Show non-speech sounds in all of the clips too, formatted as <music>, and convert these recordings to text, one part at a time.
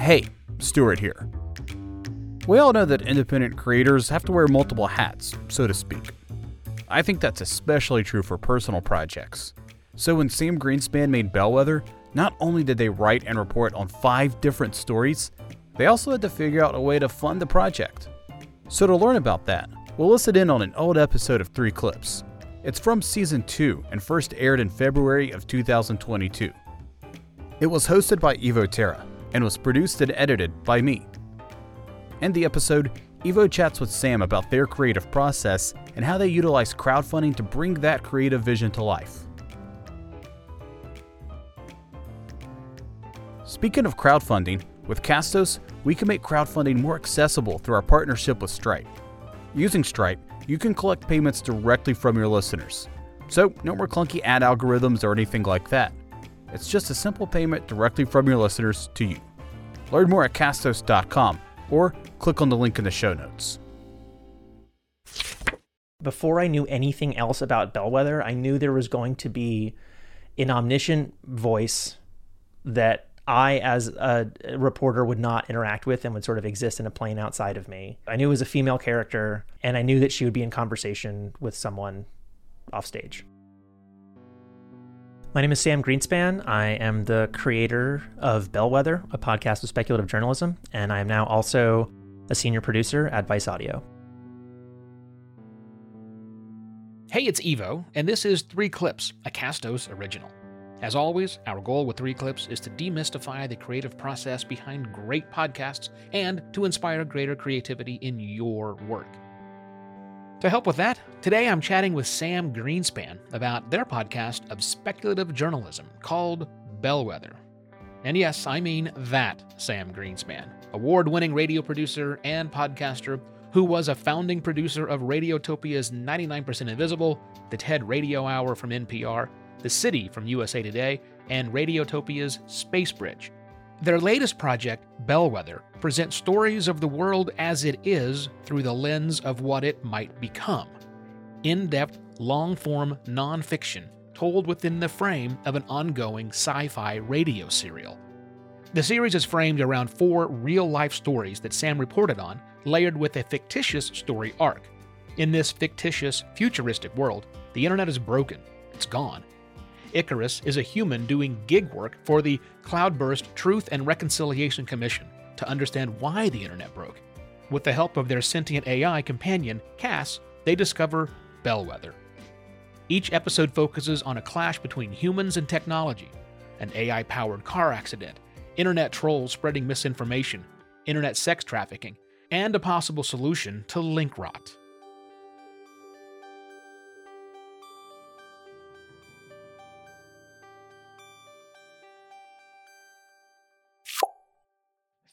Hey, Stuart here. We all know that independent creators have to wear multiple hats, so to speak. I think that's especially true for personal projects. So when Sam Greenspan made Bellwether, not only did they write and report on five different stories, they also had to figure out a way to fund the project. So to learn about that, we'll listen in on an old episode of Three Clips. It's from season 2 and first aired in February of 2022. It was hosted by Evo Terra and was produced and edited by me. In the episode, Evo chats with Sam about their creative process and how they utilize crowdfunding to bring that creative vision to life. Speaking of crowdfunding, with Castos, we can make crowdfunding more accessible through our partnership with Stripe. Using Stripe, you can collect payments directly from your listeners. So, no more clunky ad algorithms or anything like that. It's just a simple payment directly from your listeners to you. Learn more at castos.com or click on the link in the show notes. Before I knew anything else about Bellwether, I knew there was going to be an omniscient voice that I, as a reporter, would not interact with and would sort of exist in a plane outside of me. I knew it was a female character, and I knew that she would be in conversation with someone off stage. My name is Sam Greenspan. I am the creator of Bellwether, a podcast of speculative journalism, and I am now also a senior producer at Vice Audio. Hey, it's Evo, and this is Three Clips, a Castos original. As always, our goal with Three Clips is to demystify the creative process behind great podcasts and to inspire greater creativity in your work. To help with that, today I'm chatting with Sam Greenspan about their podcast of speculative journalism called Bellwether. And yes, I mean that Sam Greenspan, award winning radio producer and podcaster who was a founding producer of Radiotopia's 99% Invisible, the TED Radio Hour from NPR, The City from USA Today, and Radiotopia's Space Bridge. Their latest project, Bellwether, presents stories of the world as it is through the lens of what it might become. In depth, long form nonfiction told within the frame of an ongoing sci fi radio serial. The series is framed around four real life stories that Sam reported on, layered with a fictitious story arc. In this fictitious, futuristic world, the internet is broken, it's gone, Icarus is a human doing gig work for the Cloudburst Truth and Reconciliation Commission to understand why the internet broke. With the help of their sentient AI companion, Cass, they discover Bellwether. Each episode focuses on a clash between humans and technology, an AI powered car accident, internet trolls spreading misinformation, internet sex trafficking, and a possible solution to link rot.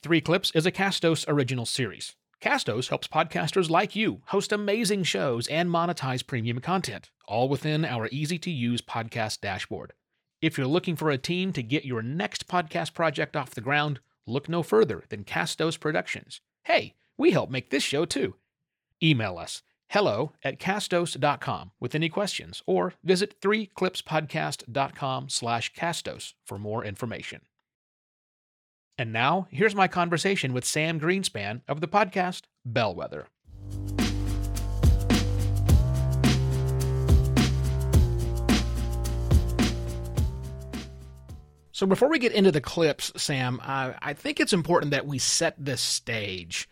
Three Clips is a Castos original series. Castos helps podcasters like you host amazing shows and monetize premium content, all within our easy to use podcast dashboard. If you're looking for a team to get your next podcast project off the ground, look no further than Castos Productions. Hey, we help make this show too. Email us hello at castos.com with any questions or visit 3clipspodcast.com slash castos for more information. And now, here's my conversation with Sam Greenspan of the podcast Bellwether. So, before we get into the clips, Sam, uh, I think it's important that we set the stage.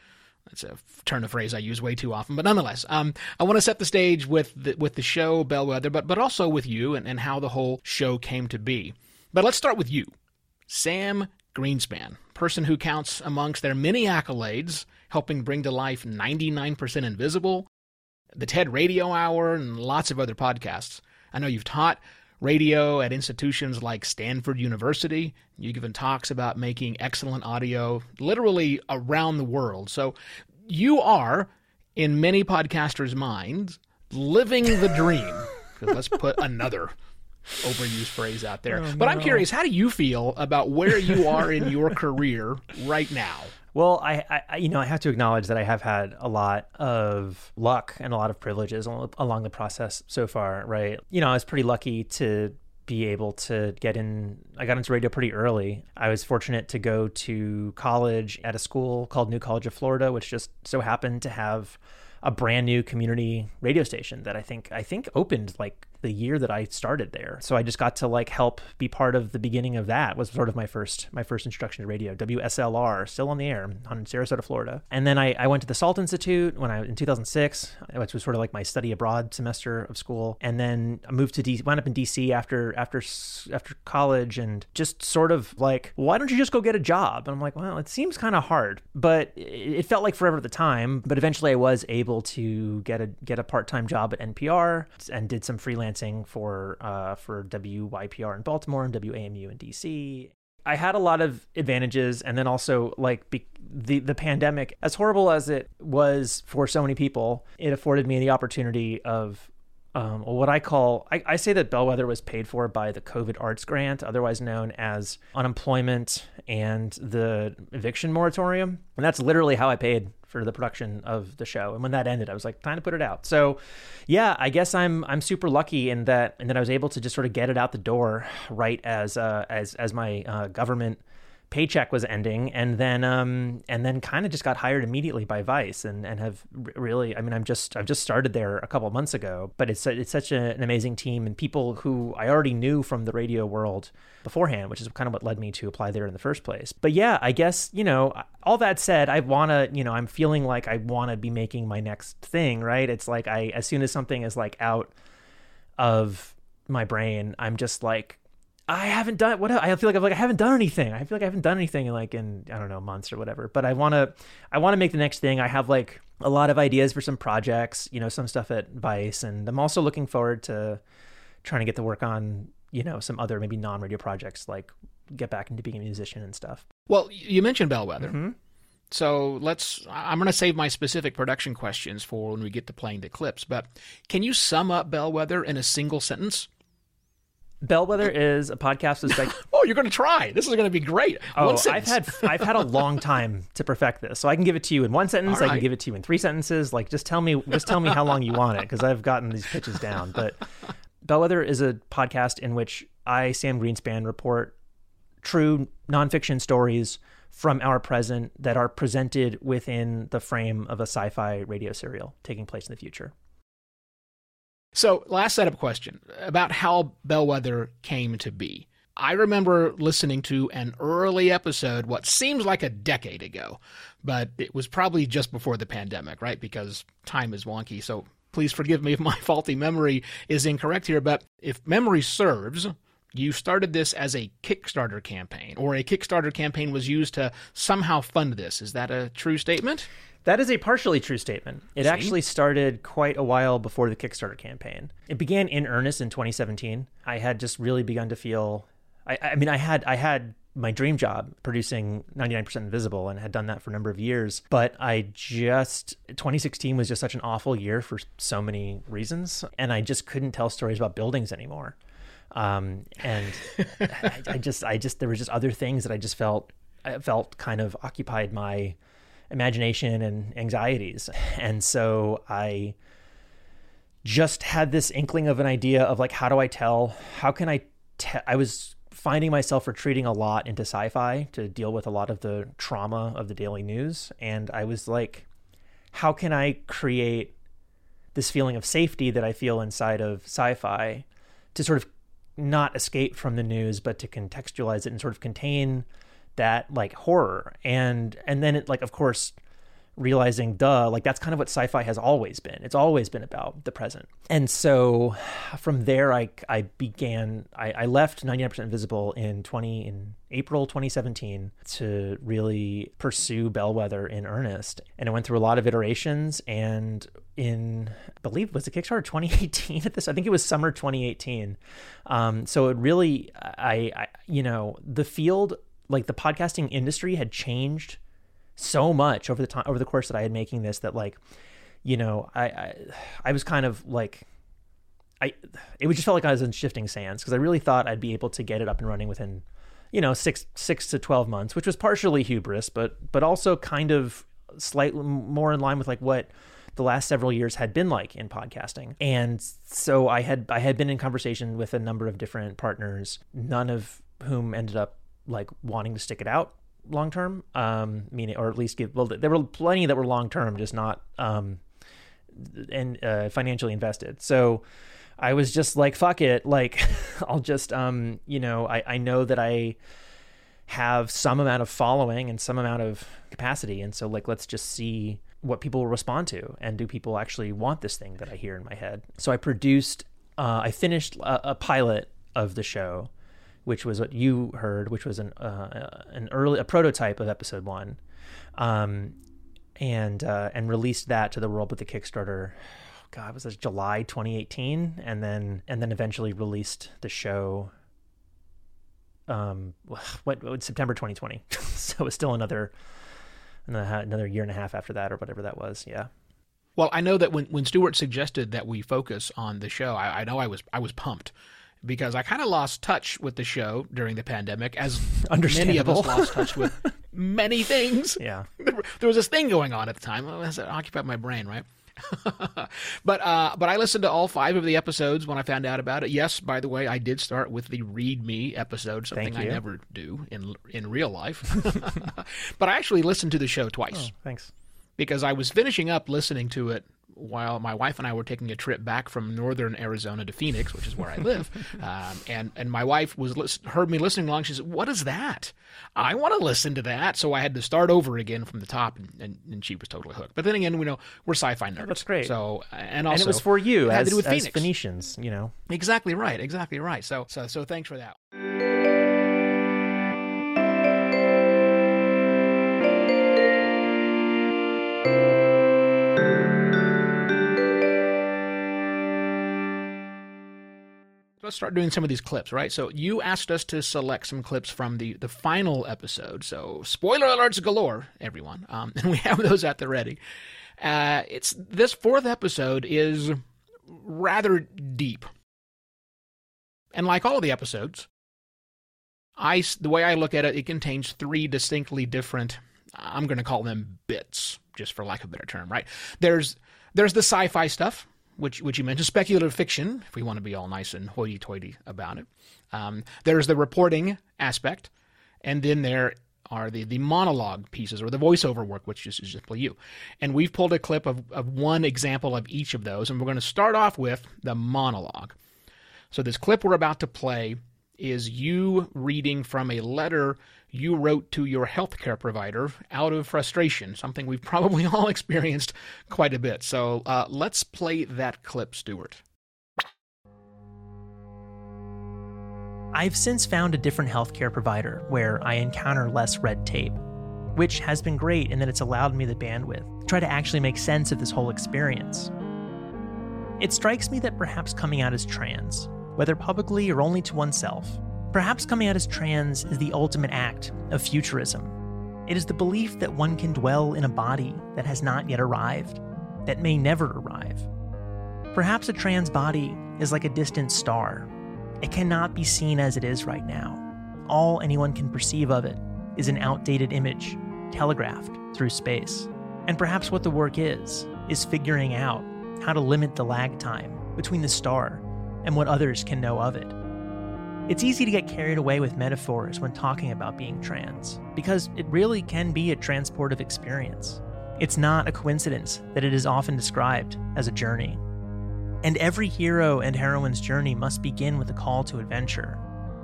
That's a turn of phrase I use way too often, but nonetheless, um, I want to set the stage with the, with the show Bellwether, but but also with you and, and how the whole show came to be. But let's start with you, Sam Greenspan, person who counts amongst their many accolades, helping bring to life 99% Invisible, the TED Radio Hour, and lots of other podcasts. I know you've taught radio at institutions like Stanford University. You've given talks about making excellent audio literally around the world. So you are, in many podcasters' minds, living the dream. <laughs> let's put another overused phrase out there. Oh, but no. I'm curious, how do you feel about where you are in your career right now? <laughs> Well, I, I, you know, I have to acknowledge that I have had a lot of luck and a lot of privileges along the process so far, right? You know, I was pretty lucky to be able to get in. I got into radio pretty early. I was fortunate to go to college at a school called New College of Florida, which just so happened to have a brand new community radio station that I think I think opened like the year that I started there. So I just got to like help be part of the beginning of that was sort of my first my first introduction to radio. WSLR, still on the air on Sarasota, Florida. And then I, I went to the SALT Institute when I in 2006, which was sort of like my study abroad semester of school. And then I moved to D wound up in DC after after after college and just sort of like, why don't you just go get a job? And I'm like, well, it seems kind of hard, but it felt like forever at the time. But eventually I was able to get a get a part-time job at NPR and did some freelance freelancing for uh, for WYPR in Baltimore and WAMU in DC. I had a lot of advantages, and then also like be- the the pandemic, as horrible as it was for so many people, it afforded me the opportunity of um, what I call I, I, say that Bellwether was paid for by the COVID Arts Grant, otherwise known as unemployment and the eviction moratorium, and that's literally how I paid for the production of the show. And when that ended, I was like, time to put it out. So, yeah, I guess I'm I'm super lucky in that and that I was able to just sort of get it out the door right as uh, as as my uh, government paycheck was ending and then um and then kind of just got hired immediately by Vice and and have really I mean I'm just I've just started there a couple months ago but it's it's such a, an amazing team and people who I already knew from the radio world beforehand which is kind of what led me to apply there in the first place. But yeah I guess you know all that said I want to you know I'm feeling like I want to be making my next thing right? It's like I as soon as something is like out of my brain I'm just like I haven't done what I feel like I'm like I haven't done anything. I feel like I haven't done anything in like in I don't know months or whatever. But I want to I want to make the next thing. I have like a lot of ideas for some projects, you know, some stuff at Vice, and I'm also looking forward to trying to get to work on you know some other maybe non-radio projects like get back into being a musician and stuff. Well, you mentioned Bellwether. Mm-hmm. So let's. I'm going to save my specific production questions for when we get to playing the clips. But can you sum up Bellwether in a single sentence? Bellwether is a podcast that's like <laughs> Oh, you're going to try. This is going to be great. Oh, I've had I've had a <laughs> long time to perfect this. So I can give it to you in one sentence, right. I can give it to you in three sentences. Like just tell me just tell me how long you want it cuz I've gotten these pitches down. But Bellwether is a podcast in which I Sam Greenspan report true nonfiction stories from our present that are presented within the frame of a sci-fi radio serial taking place in the future. So, last setup question about how Bellwether came to be. I remember listening to an early episode, what seems like a decade ago, but it was probably just before the pandemic, right? Because time is wonky. So please forgive me if my <laughs> faulty memory is incorrect here. But if memory serves, you started this as a Kickstarter campaign, or a Kickstarter campaign was used to somehow fund this. Is that a true statement? That is a partially true statement. It See? actually started quite a while before the Kickstarter campaign. It began in earnest in 2017. I had just really begun to feel I, I mean I had I had my dream job producing 99% invisible and had done that for a number of years but i just 2016 was just such an awful year for so many reasons and i just couldn't tell stories about buildings anymore um, and <laughs> I, I, just i just there were just other things that i just felt I felt kind of occupied my imagination and anxieties. And so I just had this inkling of an idea of like, how do I tell? How can I? Te- I was finding myself retreating a lot into sci-fi to deal with a lot of the trauma of the daily news, and I was like, how can I create this feeling of safety that I feel inside of sci-fi to sort of not escape from the news, but to contextualize it and sort of contain that like horror. And and then it like of course realizing duh like that's kind of what sci-fi has always been. It's always been about the present. And so from there i i began i, I left 99% invisible in 20 in april 2017 to really pursue bellwether in earnest. And i went through a lot of iterations. And in I believe was the Kickstarter <laughs> 2018 at this I think it was summer 2018 um, so it really I, I you know the field like the podcasting industry had changed so much over the time over the course that I had making this that like you know I I, I was kind of like I it just felt like I was in shifting sands because I really thought I'd be able to get it up and running within you know six six to twelve months, which was partially hubris, but but also kind of slightly more in line with like what the last several years had been like in podcasting. And so I had I had been in conversation with a number of different partners, none of whom ended up like wanting to stick it out long term. Um, meaning, or at least give. Well, there were plenty that were long term, just not um, and uh, financially invested. So I was just like, fuck it. Like, <laughs> I'll just um, you know, I I know that I have some amount of following and some amount of capacity, and so like, let's just see what people will respond to, and do people actually want this thing that I hear in my head? So I produced. Uh, I finished a, a pilot of the show which was what you heard, which was an uh, an early a prototype of episode one, um, and uh, and released that to the world with the Kickstarter. God, was this July 2018, and then and then eventually released the show. Um, <sighs> what, what September 2020, <laughs> so it's still another another year and a half after that, or whatever that was. Yeah. Well, I know that when, when Stuart suggested that we focus on the show, I, I know I was I was pumped because I kind of lost touch with the show during the pandemic, as <laughs> many of us lost touch with <laughs> many things. Yeah, <laughs> there was this thing going on at the time that occupied my brain, right? but uh, but I listened to all five of the episodes when I found out about it. Yes, by the way, I did start with the Read Me episode, something I never do in in real life. but I actually listened to the show twice. Oh, thanks. Because I was finishing up listening to it while my wife and I were taking a trip back from northern Arizona to Phoenix, which is where I live, <laughs> um, and and my wife was heard me listening along. She said, "What is that? I want to listen to that." So I had to start over again from the top, and, and, and she was totally hooked. But then again, we know we're sci-fi nerds. That's great. So and also and it was for you it had as, as Phoenicians, you know. Exactly right. Exactly right. So so so thanks for that. Let's start doing some of these clips, right? So you asked us to select some clips from the the final episode. So spoiler alerts galore, everyone, um, <laughs> and we have those at the ready. Uh, it's this fourth episode is rather deep, and like all the episodes, I the way I look at it, it contains three distinctly different. I'm going to call them bits, just for lack of a better term, right? There's there's the sci-fi stuff which which you mentioned, speculative fiction, if we want to be all nice and hoity-toity about it. Um, there's the reporting aspect, and then there are the, the monologue pieces or the voiceover work, which is, is simply you. And we've pulled a clip of, of one example of each of those, and we're going to start off with the monologue. So this clip we're about to play is you reading from a letter you wrote to your healthcare provider out of frustration, something we've <laughs> probably all experienced quite a bit. So uh, let's play that clip, Stuart. I've since found a different healthcare provider where I encounter less red tape, which has been great in that it's allowed me the bandwidth to try to actually make sense of this whole experience. It strikes me that perhaps coming out as trans, whether publicly or only to oneself, Perhaps coming out as trans is the ultimate act of futurism. It is the belief that one can dwell in a body that has not yet arrived, that may never arrive. Perhaps a trans body is like a distant star. It cannot be seen as it is right now. All anyone can perceive of it is an outdated image, telegraphed through space. And perhaps what the work is, is figuring out how to limit the lag time between the star and what others can know of it. It's easy to get carried away with metaphors when talking about being trans, because it really can be a transportive experience. It's not a coincidence that it is often described as a journey. And every hero and heroine's journey must begin with a call to adventure,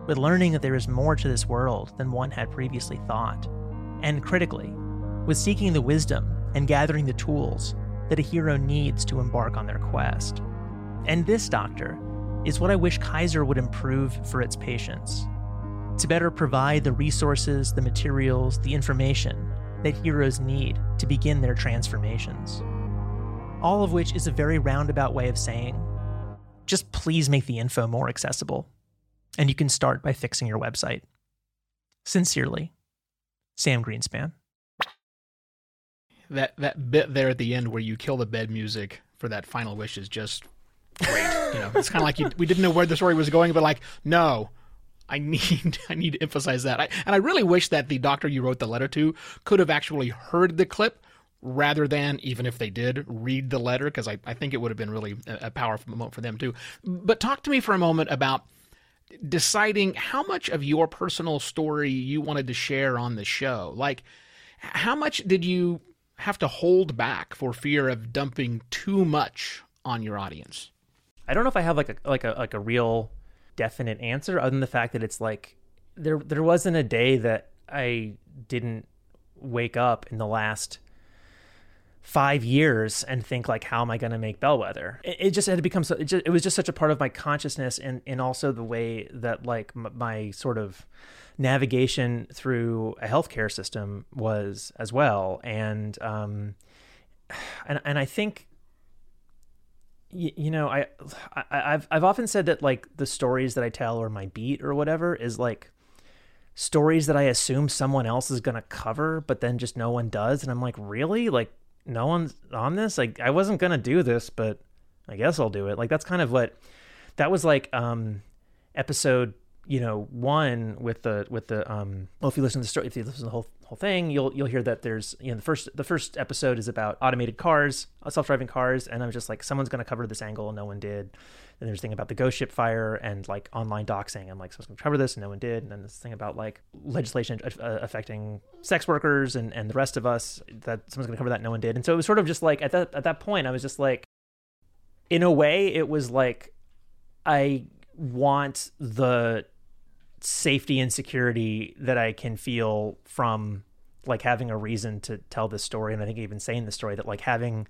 with learning that there is more to this world than one had previously thought, and critically, with seeking the wisdom and gathering the tools that a hero needs to embark on their quest. And this doctor is what I wish Kaiser would improve for its patients. To better provide the resources, the materials, the information that heroes need to begin their transformations. All of which is a very roundabout way of saying just please make the info more accessible. And you can start by fixing your website. Sincerely, Sam Greenspan. That that bit there at the end where you kill the bed music for that final wish is just great. You know, it's kind of like you, we didn't know where the story was going, but like, no, I need <laughs> I need to emphasize that. I, and I really wish that the doctor you wrote the letter to could have actually heard the clip rather than, even if they did, read the letter, because I, I think it would have been really a, a powerful moment for them too. But talk to me for a moment about deciding how much of your personal story you wanted to share on the show. Like, how much did you have to hold back for fear of dumping too much on your audience? I don't know if I have like a like a like a real definite answer other than the fact that it's like there there wasn't a day that I didn't wake up in the last five years and think like how am i going to make bellwether? It, it, just had become so it, just, it, was just such a part of my consciousness and and also the way that like m- my sort of navigation through a healthcare system was as well. And um <sighs> and and i think you, you know I, I i've i've often said that like the stories that i tell or my beat or whatever is like stories that I assume someone else is going to cover, but then just no one does. And I'm like, really? Like, no one's on this? Like, I wasn't going to do this, but I guess I'll do it. Like, that's kind of what that was like, um, episode, you know, one with the, with the, um, well, if you listen to the story, if you listen to the whole, whole thing, you'll, you'll hear that there's, you know, the first, the first episode is about automated cars, self-driving cars. And I'm just like, someone's going to cover this angle. And no one did. And there's a thing about the ghost ship fire and like online doxing. I'm like, someone's going to cover this, and no one did. And then this thing about like legislation uh, affecting sex workers and, and the rest of us that someone's going to cover that, no one did. And so it was sort of just like at that at that point, I was just like, in a way, it was like, I want the safety and security that I can feel from like having a reason to tell this story. And I think even saying the story that like having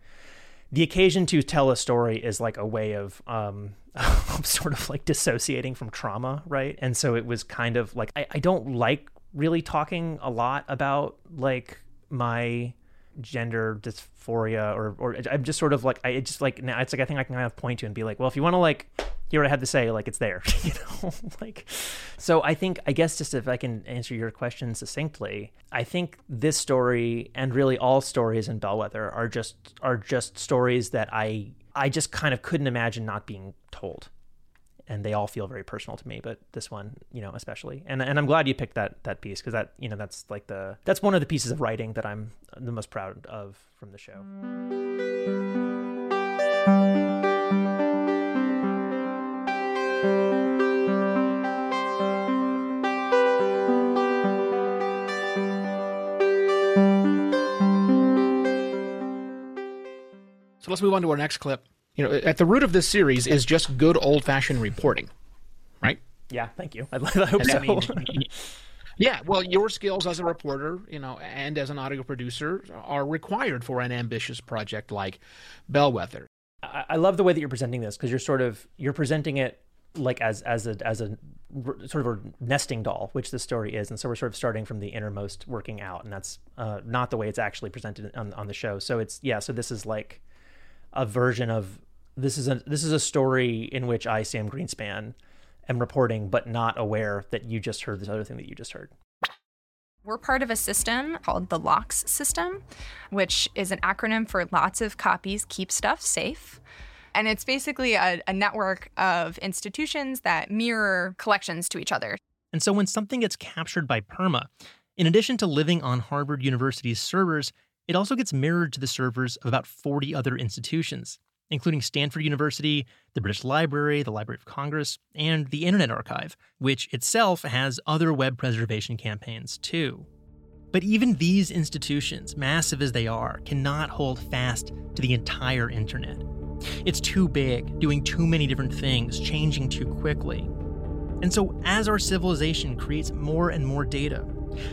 the occasion to tell a story is like a way of um, <laughs> sort of like dissociating from trauma, right? And so it was kind of like I, I don't like really talking a lot about like my gender dysphoria or or I'm just sort of like I just like now it's like I think I can kind of point to and be like, well, if you want to like hear what I have to say, like it's there, <laughs> you know, <laughs> like. So I think I guess just if I can answer your question succinctly, I think this story and really all stories in Bellwether are just are just stories that I I just kind of couldn't imagine not being told. And they all feel very personal to me, but this one, you know, especially. And and I'm glad you picked that that piece because that, you know, that's like the that's one of the pieces of writing that I'm the most proud of from the show. So let's move on to our next clip. You know, at the root of this series is just good old fashioned reporting, right? Yeah, thank you. <laughs> I, I hope so. Mean, <laughs> yeah, well, your skills as a reporter, you know, and as an audio producer are required for an ambitious project like Bellwether. I, I love the way that you're presenting this because you're sort of you're presenting it like as as a as a sort of a nesting doll, which the story is, and so we're sort of starting from the innermost, working out, and that's uh, not the way it's actually presented on on the show. So it's yeah, so this is like a version of this is a this is a story in which I Sam Greenspan am reporting, but not aware that you just heard this other thing that you just heard. We're part of a system called the LOCKSS system, which is an acronym for Lots of Copies Keep Stuff Safe. And it's basically a, a network of institutions that mirror collections to each other. And so when something gets captured by PERMA, in addition to living on Harvard University's servers, it also gets mirrored to the servers of about 40 other institutions, including Stanford University, the British Library, the Library of Congress, and the Internet Archive, which itself has other web preservation campaigns too. But even these institutions, massive as they are, cannot hold fast to the entire internet. It's too big, doing too many different things, changing too quickly. And so, as our civilization creates more and more data,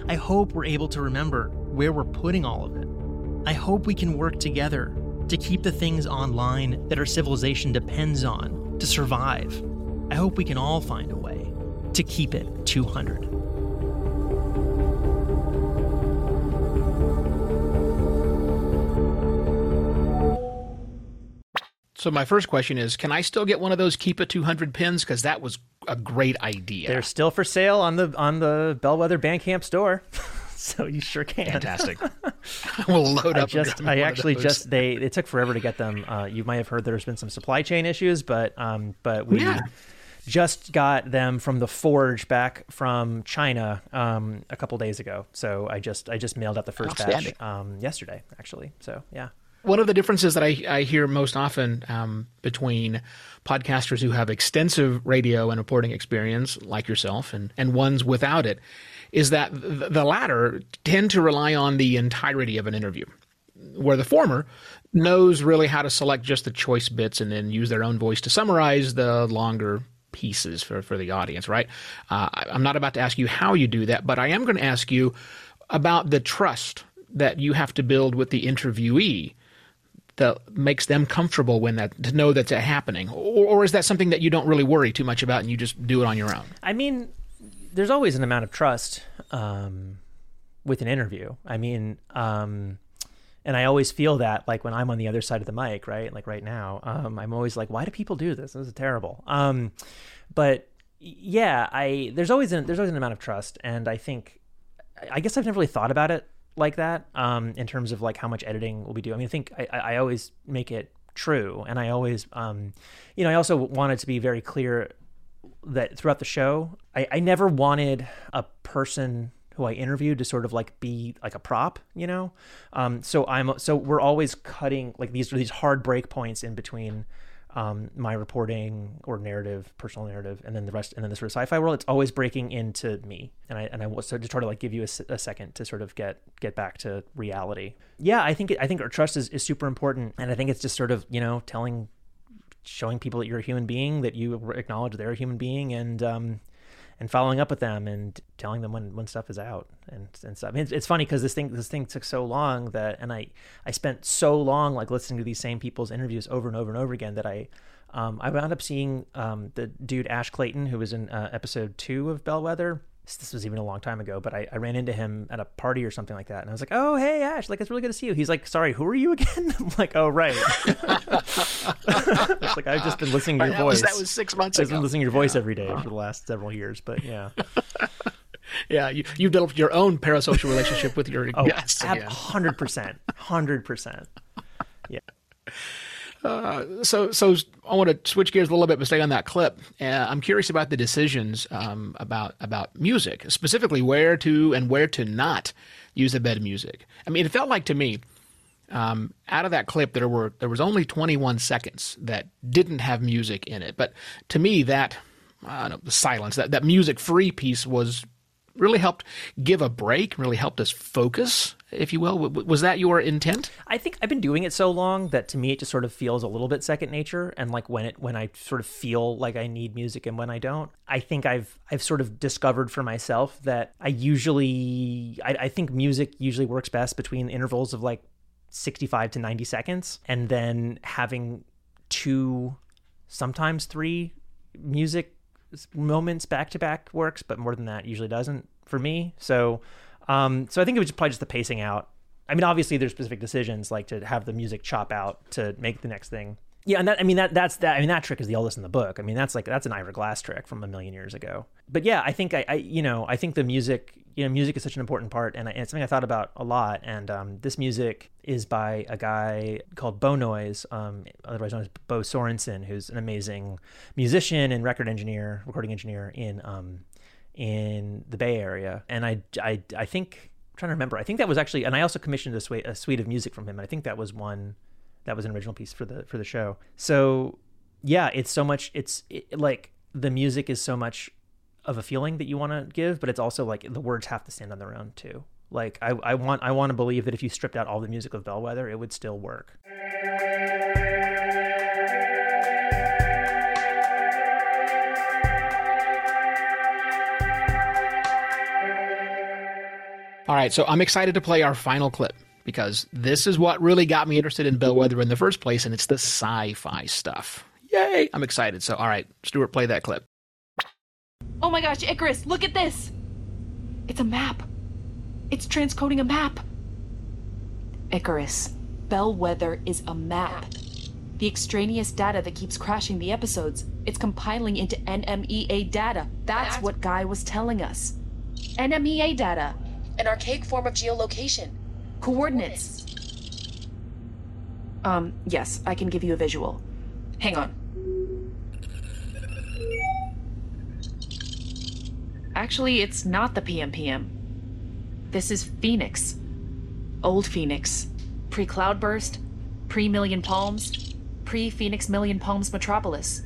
I hope we're able to remember where we're putting all of it. I hope we can work together to keep the things online that our civilization depends on to survive. I hope we can all find a way to keep it 200. So my first question is, can I still get one of those Keep It 200 pins? Because that was a great idea. They're still for sale on the on the Bellwether Bandcamp store. <laughs> so you sure can. Fantastic. <laughs> <laughs> we'll load up. I just, I actually just they it took forever to get them. Uh, you might have heard there's been some supply chain issues, but um, but we. Yeah. just got them from the forge back from China um, a couple days ago. So I just I just mailed out the first batch um, yesterday, actually. So yeah. One of the differences that I, I hear most often um, between podcasters who have extensive radio and reporting experience, like yourself, and, and ones without it, is that the latter tend to rely on the entirety of an interview, where the former knows really how to select just the choice bits and then use their own voice to summarize the longer pieces for, for the audience, right? Uh, I'm not about to ask you how you do that, but I am going to ask you about the trust that you have to build with the interviewee that makes them comfortable when that to know that's happening, or, or is that something that you don't really worry too much about and you just do it on your own? I mean, there's always an amount of trust um, with an interview. I mean, um, and I always feel that like when I'm on the other side of the mic, right? Like right now, um, I'm always like, why do people do this? This is terrible. Um, but yeah, I there's always an there's always an amount of trust, and I think I guess I've never really thought about it like that um, in terms of like how much editing will be do. I mean, I think I, I always make it true, and I always, um, you know, I also wanted to be very clear that throughout the show, I, I never wanted a person who I interviewed to sort of like be like a prop, you know. Um, so I'm so we're always cutting like these these hard break points in between um, my reporting or narrative, personal narrative, and then the rest, and then the sort of sci-fi world. It's always breaking into me, and I and I was so to try to like give you a, a, second to sort of get get back to reality. Yeah, I think I think our trust is, is super important, and I think it's just sort of you know telling, showing people that you're a human being, that you acknowledge they're a human being, and um, and following up with them and telling them when, when stuff is out and, and stuff. I mean, it's, it's funny because this thing this thing took so long that and I I spent so long like listening to these same people's interviews over and over and over again that I um, I wound up seeing um, the dude Ash Clayton who was in uh, episode two of Bellwether this was even a long time ago, but I, I, ran into him at a party or something like that. And I was like, oh, hey, Ash, like, it's really good to see you. He's like, sorry, who are you again? <laughs> I'm like, oh, right. it's like, I've just been listening to your that voice. Was, that was six months I've ago. been listening to your voice yeah. every day for the last several years, but yeah. <laughs> yeah, you, you've developed your own parasocial relationship with your oh, guests. Ab- 100%. 100%. Yeah. Uh, so, so I want to switch gears a little bit, but stay on that clip. Uh, I'm curious about the decisions um, about about music, specifically where to and where to not use a bed music. I mean, it felt like to me, um, out of that clip, there were there was only 21 seconds that didn't have music in it. But to me, that the silence, that that music free piece was really helped give a break, really helped us focus, if you will. Was that your intent? I think I've been doing it so long that to me it just sort of feels a little bit second nature. And like when it when I sort of feel like I need music and when I don't, I think I've I've sort of discovered for myself that I usually I, I think music usually works best between intervals of like 65 to 90 seconds and then having two sometimes three music moments back to back works, but more than that usually doesn't for me. So, um, so I think it was probably just the pacing out. I mean, obviously there's specific decisions like to have the music chop out to make the next thing yeah, and that I mean that that's that I mean that trick is the oldest in the book. I mean that's like that's an Ira Glass trick from a million years ago. But yeah, I think I, I you know I think the music you know music is such an important part, and, it's something I thought about a lot. And um, this music is by a guy called Bo Noise, um, otherwise known as Bo Sorensen, who's an amazing musician and record engineer, recording engineer in um, in the Bay Area. And I I I think I'm trying to remember. I think that was actually, and I also commissioned a suite, a suite of music from him. And I think that was one that was an original piece for the for the show. So yeah, it's so much. It's it, like the music is so much of a feeling that you want to give, but it's also like the words have to stand on their own too. Like I, I want I want to believe that if you stripped out all the music of Bellwether, it would still work. All right, so I'm excited to play our final clip because this is what really got me interested in Bellwether in the first place, and it's the sci fi stuff. Yay! I'm excited. So, all right, Stuart, play that clip. Oh my gosh, Icarus, look at this! It's a map. It's transcoding a map. Icarus, Bellwether is a map. The extraneous data that keeps crashing the episodes, it's compiling into NMEA data. That's what Guy was telling us. NMEA data, an archaic form of geolocation. Coordinates. Um, yes, I can give you a visual. Hang on. Actually, it's not the PMPM. This is Phoenix. Old Phoenix. Pre Cloudburst, pre Million Palms, pre Phoenix Million Palms Metropolis.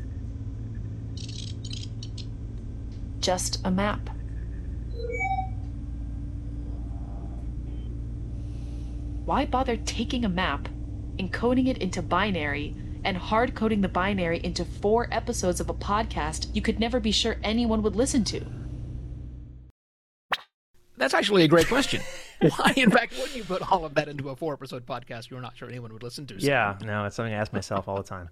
Just a map. Why bother taking a map, encoding it into binary, and hard coding the binary into four episodes of a podcast you could never be sure anyone would listen to? That's actually a great question. <laughs> Why, in fact, wouldn't you put all of that into a four episode podcast you're not sure anyone would listen to? So- Yeah, no, it's something I ask myself all the time.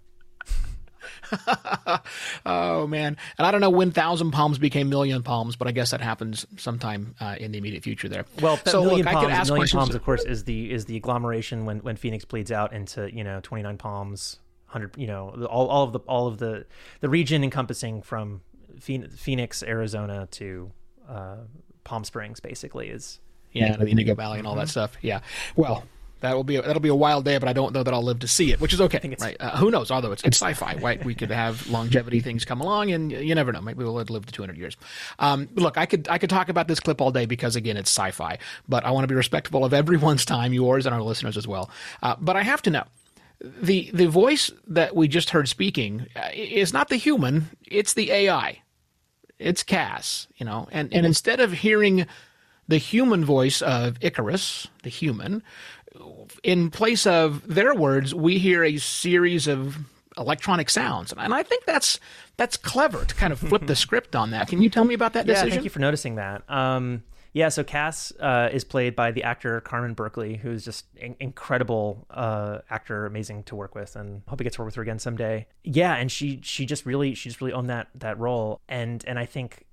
<laughs> oh man, and I don't know when Thousand Palms became Million Palms, but I guess that happens sometime uh, in the immediate future there. Well, so Million look, I Palms, could ask Million. Palms, of course, is the is the agglomeration when when Phoenix bleeds out into you know twenty nine palms, hundred you know all all of the all of the the region encompassing from Phoenix, Arizona to uh, Palm Springs, basically is yeah, the Indigo Valley and all that stuff. Yeah, well. That will be a, that'll be a wild day, but I don't know that I'll live to see it, which is okay, right? Uh, who knows? Although it's, it's sci-fi, <laughs> right? We could have longevity things come along, and you never know. Maybe we'll live to 200 years. Um, look, I could I could talk about this clip all day because again, it's sci-fi, but I want to be respectful of everyone's time, yours and our listeners as well. Uh, but I have to know the the voice that we just heard speaking uh, is not the human; it's the AI. It's Cass, you know, and and instead of hearing the human voice of Icarus, the human, in place of their words, we hear a series of electronic sounds, and I think that's that's clever to kind of flip the <laughs> script on that. Can you tell me about that Yeah, decision? thank you for noticing that. Um, yeah, so Cass uh, is played by the actor Carmen Berkeley, who's just an incredible uh, actor, amazing to work with, and hope he gets to work with her again someday. Yeah, and she she just really she just really owned that that role, and and I think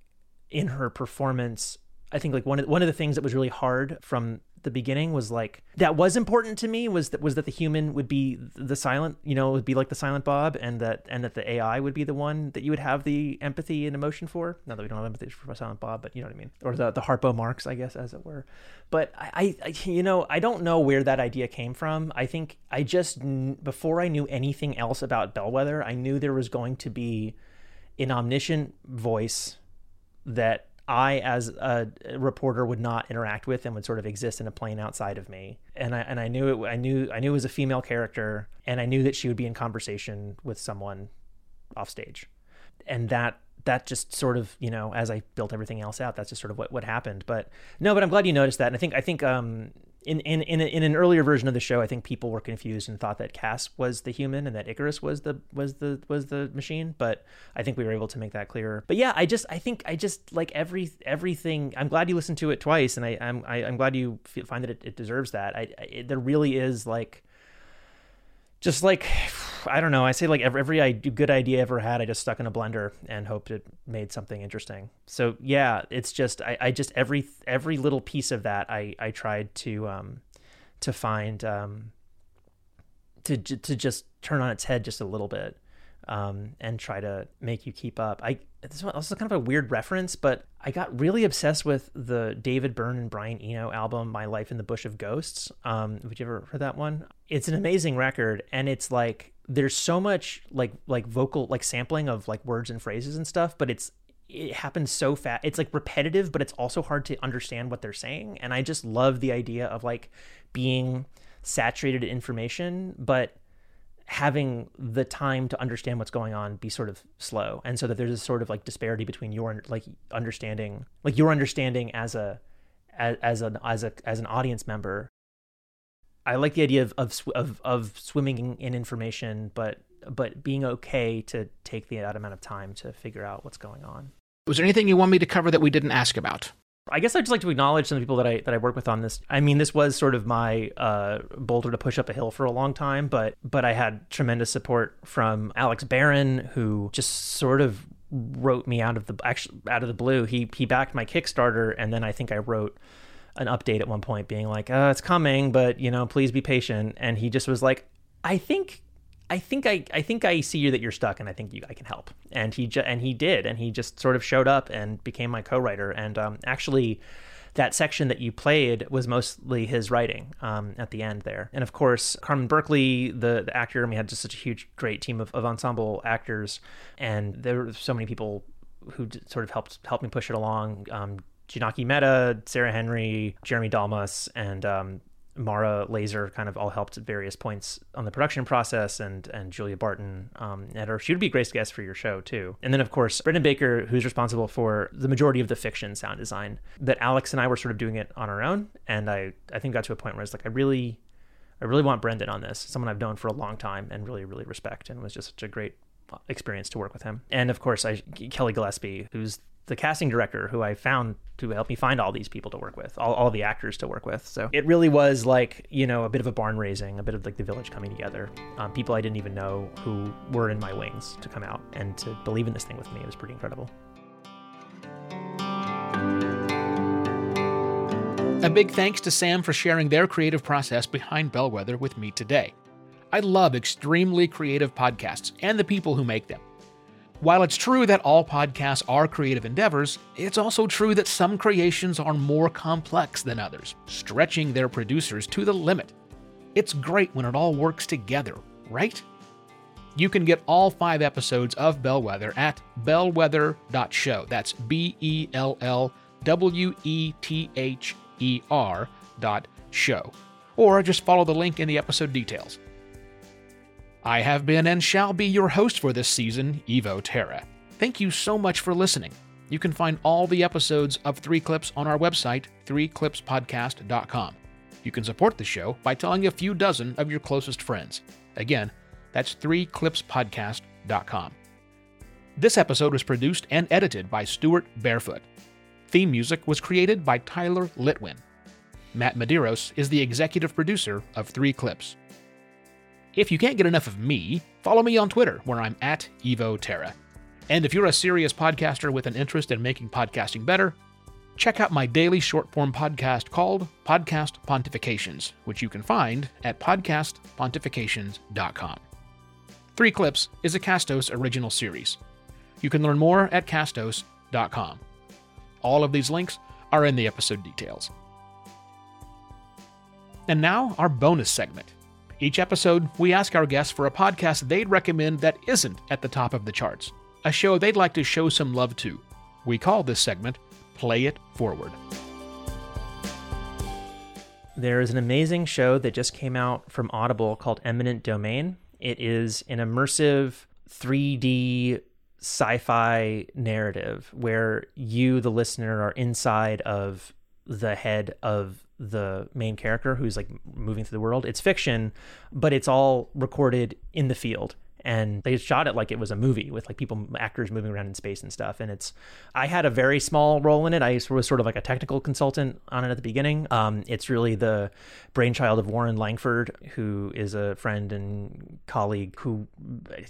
in her performance, I think like one of one of the things that was really hard from the beginning was like that was important to me was that was that the human would be the silent you know would be like the silent bob and that and that the ai would be the one that you would have the empathy and emotion for. Not that we don't have empathy for silent bob but you know what i mean. Or the the Harpo Marx i guess as it were. But i i you know i don't know where that idea came from. I think i just before i knew anything else about bellwether i knew there was going to be an omniscient voice that I, as a reporter, would not interact with and would sort of exist in a plane outside of me. And I and I knew it. I knew I knew it was a female character, and I knew that she would be in conversation with someone off stage, and that that just sort of you know as I built everything else out, that's just sort of what what happened. But no, but I'm glad you noticed that, and I think I think um in in in, in an earlier version of the show, I think people were confused and thought that Cass was the human and that Icarus was the was the was the machine. But I think we were able to make that clearer. But yeah, I just I think I just like every everything. I'm glad you listened to it twice, and I I'm I, I'm glad you find that it, it deserves that. I, I there really is like just like <sighs> I don't know. I say like every, every good idea I ever had, I just stuck in a blender and hoped it made something interesting. So yeah, it's just I, I just every every little piece of that I I tried to um to find um to to just turn on its head just a little bit um and try to make you keep up. I this one also kind of a weird reference, but I got really obsessed with the David Byrne and Brian Eno album "My Life in the Bush of Ghosts." Um, have you ever heard that one? It's an amazing record, and it's like there's so much like like vocal like sampling of like words and phrases and stuff, but it's it happens so fast. It's like repetitive, but it's also hard to understand what they're saying. And I just love the idea of like being saturated in information, but having the time to understand what's going on be sort of slow. And so that there's a sort of like disparity between your like understanding like your understanding as a as, as an as a as an audience member. I like the idea of of of, of swimming in information but but being okay to take the amount of time to figure out what's going on. Was there anything you want me to cover that we didn't ask about? I guess I'd just like to acknowledge some of the people that I that I work with on this. I mean, this was sort of my uh, boulder to push up a hill for a long time, but but I had tremendous support from Alex Barron, who just sort of wrote me out of the actually out of the blue. He he backed my Kickstarter, and then I think I wrote an update at one point, being like, uh, "It's coming, but you know, please be patient." And he just was like, "I think I think I, I think I see you that you're stuck, and I think you, I can help. And he ju- and he did, and he just sort of showed up and became my co-writer. And um, actually, that section that you played was mostly his writing um, at the end there. And of course, Carmen Berkeley, the, the actor, and we had just such a huge, great team of, of ensemble actors, and there were so many people who sort of helped helped me push it along. Um, Janaki Mehta, Sarah Henry, Jeremy Dalmas, and um, Mara Laser kind of all helped at various points on the production process, and and Julia Barton um, editor. She would be a great guest for your show too. And then of course Brendan Baker, who's responsible for the majority of the fiction sound design. That Alex and I were sort of doing it on our own, and I I think got to a point where I was like, I really, I really want Brendan on this. Someone I've known for a long time and really really respect, and was just such a great experience to work with him. And of course, I Kelly Gillespie, who's the casting director who I found to help me find all these people to work with, all, all the actors to work with. So it really was like, you know, a bit of a barn raising, a bit of like the village coming together. Um, people I didn't even know who were in my wings to come out and to believe in this thing with me. It was pretty incredible. A big thanks to Sam for sharing their creative process behind Bellwether with me today. I love extremely creative podcasts and the people who make them. While it's true that all podcasts are creative endeavors, it's also true that some creations are more complex than others, stretching their producers to the limit. It's great when it all works together, right? You can get all five episodes of Bellwether at bellwether.show. That's B E L L W E T H E R dot show. Or just follow the link in the episode details. I have been and shall be your host for this season, Evo Terra. Thank you so much for listening. You can find all the episodes of Three Clips on our website, threeclipspodcast.com. You can support the show by telling a few dozen of your closest friends. Again, that's threeclipspodcast.com. This episode was produced and edited by Stuart Barefoot. Theme music was created by Tyler Litwin. Matt Medeiros is the executive producer of Three Clips. If you can't get enough of me, follow me on Twitter, where I'm at EvoTerra. And if you're a serious podcaster with an interest in making podcasting better, check out my daily short form podcast called Podcast Pontifications, which you can find at podcastpontifications.com. Three Clips is a Castos original series. You can learn more at castos.com. All of these links are in the episode details. And now, our bonus segment. Each episode, we ask our guests for a podcast they'd recommend that isn't at the top of the charts, a show they'd like to show some love to. We call this segment Play It Forward. There is an amazing show that just came out from Audible called Eminent Domain. It is an immersive 3D sci fi narrative where you, the listener, are inside of the head of the main character who's like moving through the world. It's fiction, but it's all recorded in the field. And they shot it like it was a movie with like people, actors moving around in space and stuff. And it's, I had a very small role in it. I was sort of like a technical consultant on it at the beginning. Um, it's really the brainchild of Warren Langford, who is a friend and colleague who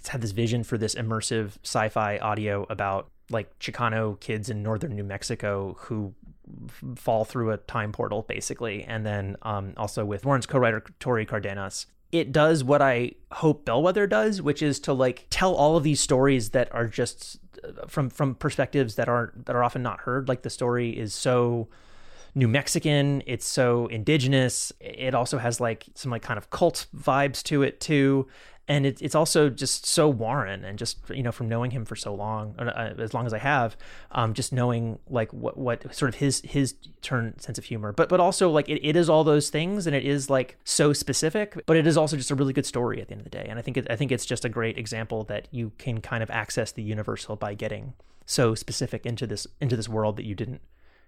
had this vision for this immersive sci fi audio about like Chicano kids in northern New Mexico who fall through a time portal basically and then um, also with warren's co-writer tori cardenas it does what i hope bellwether does which is to like tell all of these stories that are just uh, from from perspectives that are that are often not heard like the story is so New Mexican. It's so indigenous. It also has like some like kind of cult vibes to it too and it, it's also just so Warren, and just you know from knowing him for so long, uh, as long as I have, um, just knowing like what what sort of his his turn sense of humor, but but also like it, it is all those things, and it is like so specific, but it is also just a really good story at the end of the day, and I think it, I think it's just a great example that you can kind of access the universal by getting so specific into this into this world that you didn't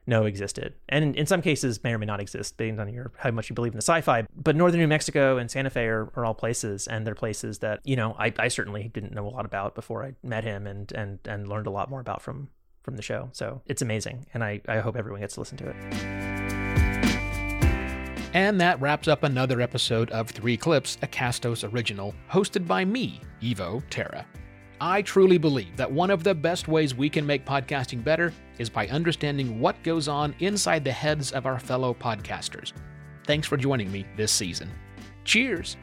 know existed, and in some cases may or may not exist, depending on your how much you believe in the sci-fi. But northern New Mexico and Santa Fe are, are all places, and they're places that you know I, I certainly didn't know a lot about before I met him, and and and learned a lot more about from from the show. So it's amazing, and I I hope everyone gets to listen to it. And that wraps up another episode of Three Clips, a Castos original, hosted by me, Evo Terra. I truly believe that one of the best ways we can make podcasting better is by understanding what goes on inside the heads of our fellow podcasters. Thanks for joining me this season. Cheers!